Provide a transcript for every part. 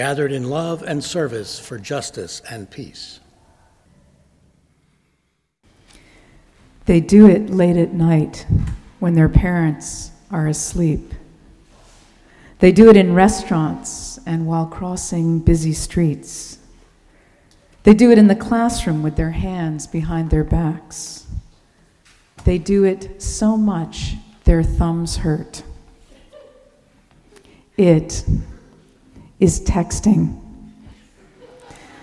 gathered in love and service for justice and peace. They do it late at night when their parents are asleep. They do it in restaurants and while crossing busy streets. They do it in the classroom with their hands behind their backs. They do it so much their thumbs hurt. It is texting.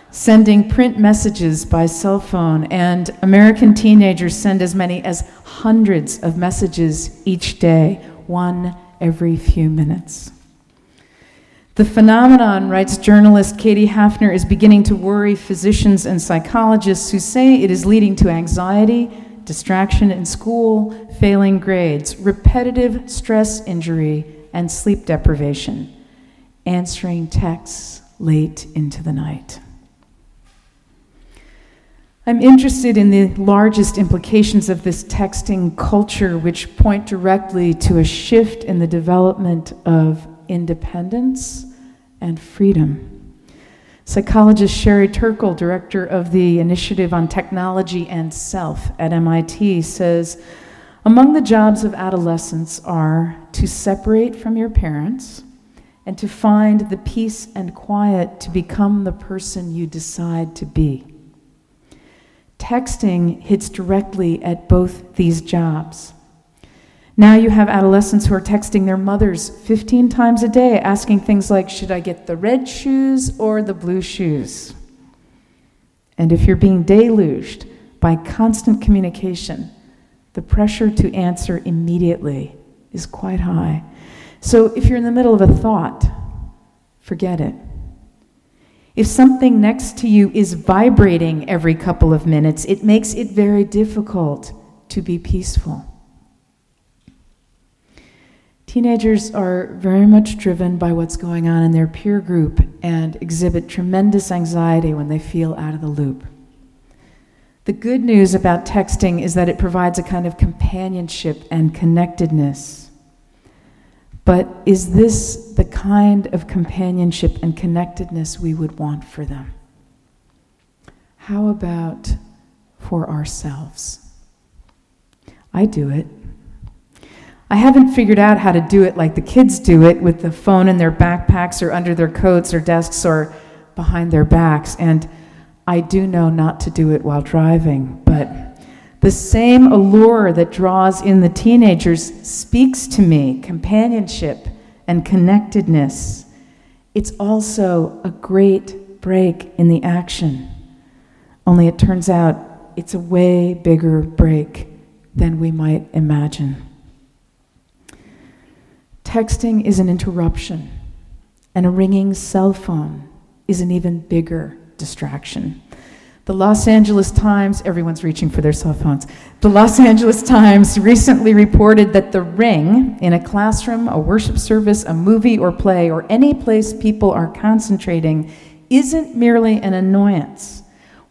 Sending print messages by cell phone, and American teenagers send as many as hundreds of messages each day, one every few minutes. The phenomenon, writes journalist Katie Hafner, is beginning to worry physicians and psychologists who say it is leading to anxiety, distraction in school, failing grades, repetitive stress injury, and sleep deprivation answering texts late into the night. I'm interested in the largest implications of this texting culture, which point directly to a shift in the development of independence and freedom. Psychologist Sherry Turkle, director of the Initiative on Technology and Self at MIT, says Among the jobs of adolescents are to separate from your parents and to find the peace and quiet to become the person you decide to be. Texting hits directly at both these jobs. Now you have adolescents who are texting their mothers 15 times a day asking things like, Should I get the red shoes or the blue shoes? And if you're being deluged by constant communication, the pressure to answer immediately is quite high. So if you're in the middle of a thought, forget it. If something next to you is vibrating every couple of minutes, it makes it very difficult to be peaceful. Teenagers are very much driven by what's going on in their peer group and exhibit tremendous anxiety when they feel out of the loop. The good news about texting is that it provides a kind of companionship and connectedness. But is this the kind of companionship and connectedness we would want for them? How about for ourselves? I do it. I haven't figured out how to do it like the kids do it with the phone in their backpacks or under their coats or desks or behind their backs. And I do know not to do it while driving, but the same allure that draws in the teenagers speaks to me companionship and connectedness. It's also a great break in the action. Only it turns out it's a way bigger break than we might imagine. Texting is an interruption, and a ringing cell phone is an even bigger distraction. The Los Angeles Times, everyone's reaching for their cell phones. The Los Angeles Times recently reported that the ring in a classroom, a worship service, a movie or play, or any place people are concentrating isn't merely an annoyance.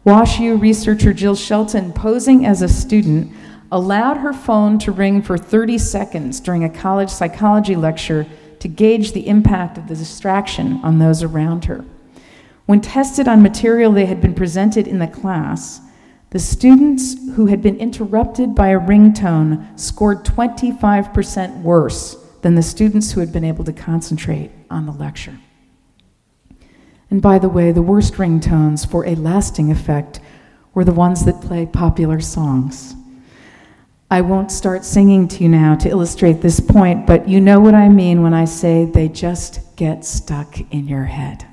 WashU researcher Jill Shelton, posing as a student, allowed her phone to ring for 30 seconds during a college psychology lecture to gauge the impact of the distraction on those around her. When tested on material they had been presented in the class, the students who had been interrupted by a ringtone scored 25% worse than the students who had been able to concentrate on the lecture. And by the way, the worst ringtones for a lasting effect were the ones that play popular songs. I won't start singing to you now to illustrate this point, but you know what I mean when I say they just get stuck in your head.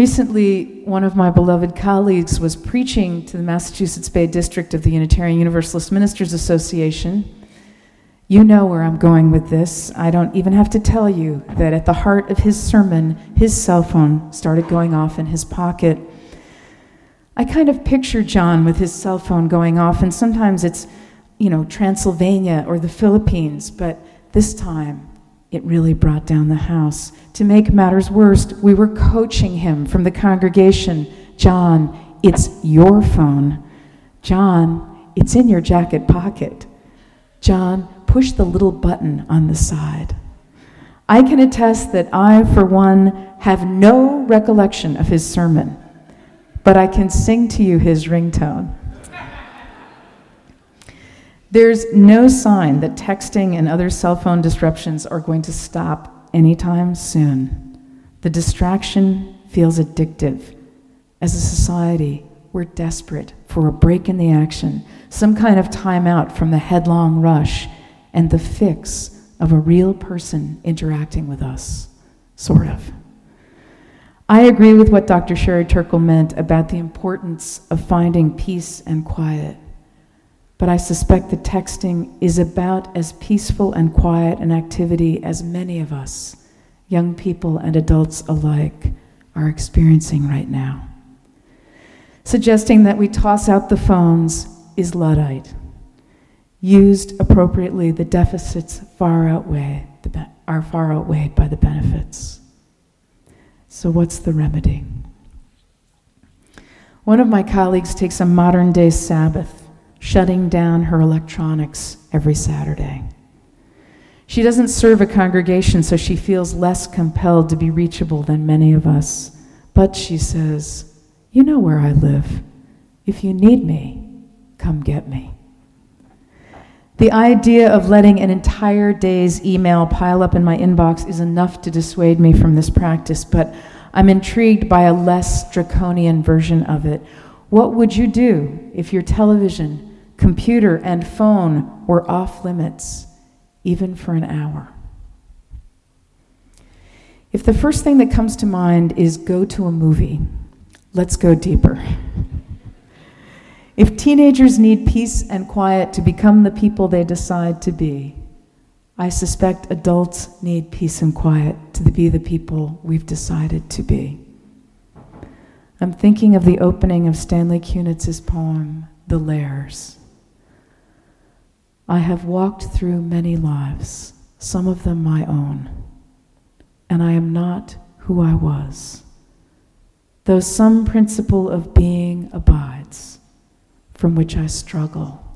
Recently, one of my beloved colleagues was preaching to the Massachusetts Bay District of the Unitarian Universalist Ministers Association, You know where I'm going with this. I don't even have to tell you that at the heart of his sermon, his cell phone started going off in his pocket. I kind of picture John with his cell phone going off, and sometimes it's, you know, Transylvania or the Philippines, but this time it really brought down the house. To make matters worse, we were coaching him from the congregation John, it's your phone. John, it's in your jacket pocket. John, push the little button on the side. I can attest that I, for one, have no recollection of his sermon, but I can sing to you his ringtone. There's no sign that texting and other cell phone disruptions are going to stop anytime soon. The distraction feels addictive. As a society, we're desperate for a break in the action, some kind of timeout from the headlong rush and the fix of a real person interacting with us, sort of. I agree with what Dr. Sherry Turkle meant about the importance of finding peace and quiet. But I suspect that texting is about as peaceful and quiet an activity as many of us, young people and adults alike, are experiencing right now. Suggesting that we toss out the phones is Luddite. Used appropriately, the deficits far outweigh the be- are far outweighed by the benefits. So, what's the remedy? One of my colleagues takes a modern day Sabbath, shutting down her electronics every Saturday. She doesn't serve a congregation, so she feels less compelled to be reachable than many of us. But she says, You know where I live. If you need me, come get me. The idea of letting an entire day's email pile up in my inbox is enough to dissuade me from this practice, but I'm intrigued by a less draconian version of it. What would you do if your television, computer, and phone were off limits, even for an hour? If the first thing that comes to mind is go to a movie, let's go deeper. If teenagers need peace and quiet to become the people they decide to be, I suspect adults need peace and quiet to be the people we've decided to be. I'm thinking of the opening of Stanley Kunitz's poem, The Layers. I have walked through many lives, some of them my own, and I am not who I was. Though some principle of being abides, from which I struggle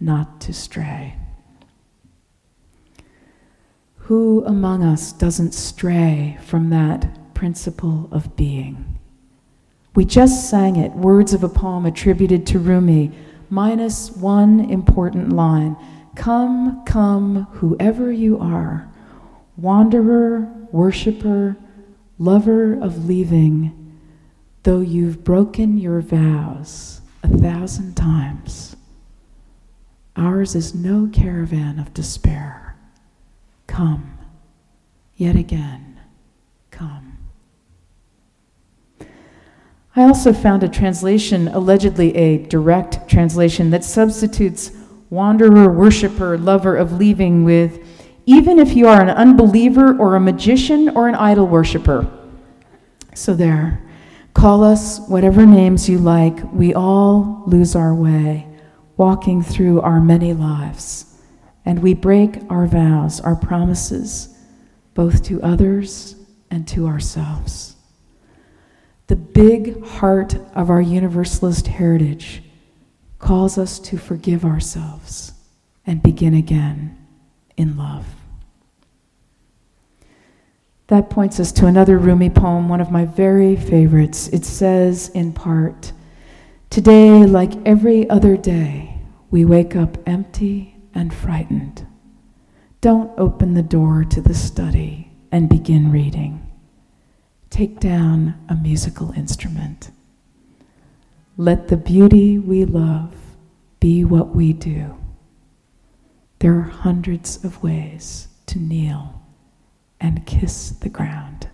not to stray. Who among us doesn't stray from that principle of being? We just sang it, words of a poem attributed to Rumi, minus one important line Come, come, whoever you are, wanderer, worshiper, lover of leaving, though you've broken your vows a thousand times. Ours is no caravan of despair. Come, yet again, come. I also found a translation, allegedly a direct translation, that substitutes wanderer, worshiper, lover of leaving with even if you are an unbeliever or a magician or an idol worshiper. So there. Call us whatever names you like. We all lose our way, walking through our many lives. And we break our vows, our promises, both to others and to ourselves. The big heart of our Universalist heritage calls us to forgive ourselves and begin again in love. That points us to another Rumi poem, one of my very favorites. It says, in part, Today, like every other day, we wake up empty and frightened. Don't open the door to the study and begin reading. Take down a musical instrument. Let the beauty we love be what we do. There are hundreds of ways to kneel and kiss the ground.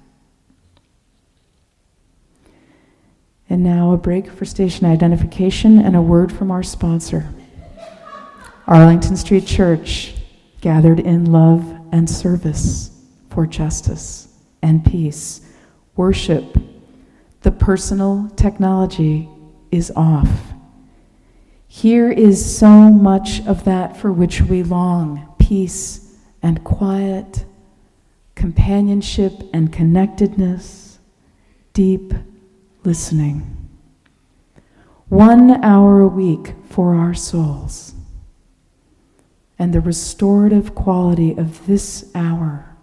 And now a break for station identification and a word from our sponsor, Arlington Street Church. gathered in love and service for justice and peace. Worship. The personal technology is off. Here is so much of that for which we long peace and quiet, companionship and connectedness, deep listening. One hour a week for our souls. And the restorative quality of this hour,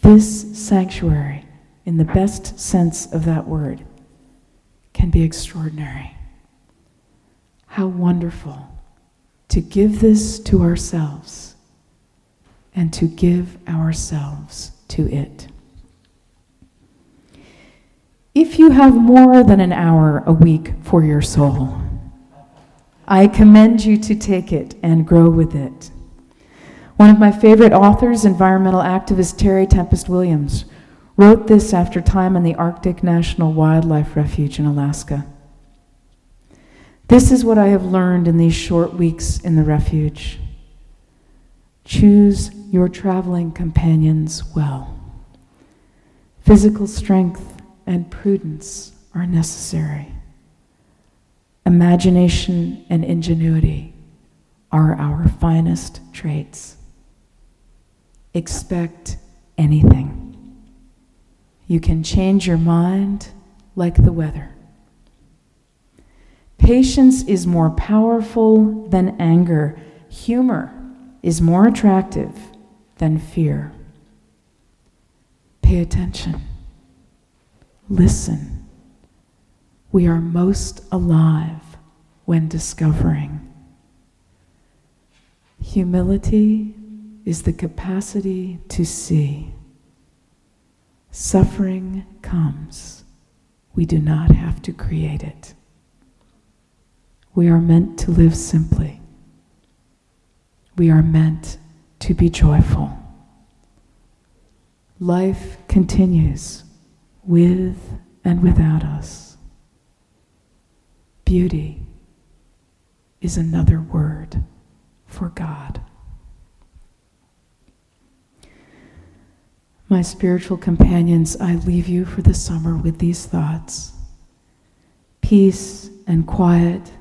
this sanctuary, in the best sense of that word, can be extraordinary. How wonderful to give this to ourselves and to give ourselves to it. If you have more than an hour a week for your soul, I commend you to take it and grow with it. One of my favorite authors, environmental activist Terry Tempest Williams, wrote this after time in the Arctic National Wildlife Refuge in Alaska. This is what I have learned in these short weeks in the refuge. Choose your traveling companions well. Physical strength and prudence are necessary. Imagination and ingenuity are our finest traits. Expect anything. You can change your mind like the weather. Patience is more powerful than anger. Humor is more attractive than fear. Pay attention. Listen. We are most alive when discovering. Humility is the capacity to see. Suffering comes. We do not have to create it. We are meant to live simply. We are meant to be joyful. Life continues with and without us. Beauty is another word for God. My spiritual companions, I leave you for the summer with these thoughts. Peace and quiet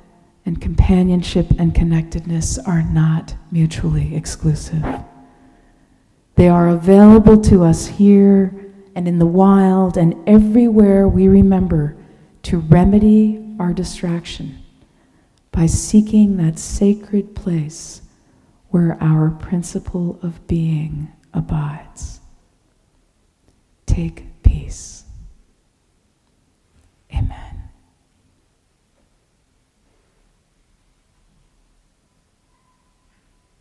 and companionship and connectedness are not mutually exclusive. They are available to us here and in the wild and everywhere we remember to remedy our distraction by seeking that sacred place where our principle of being abides take peace. Amen.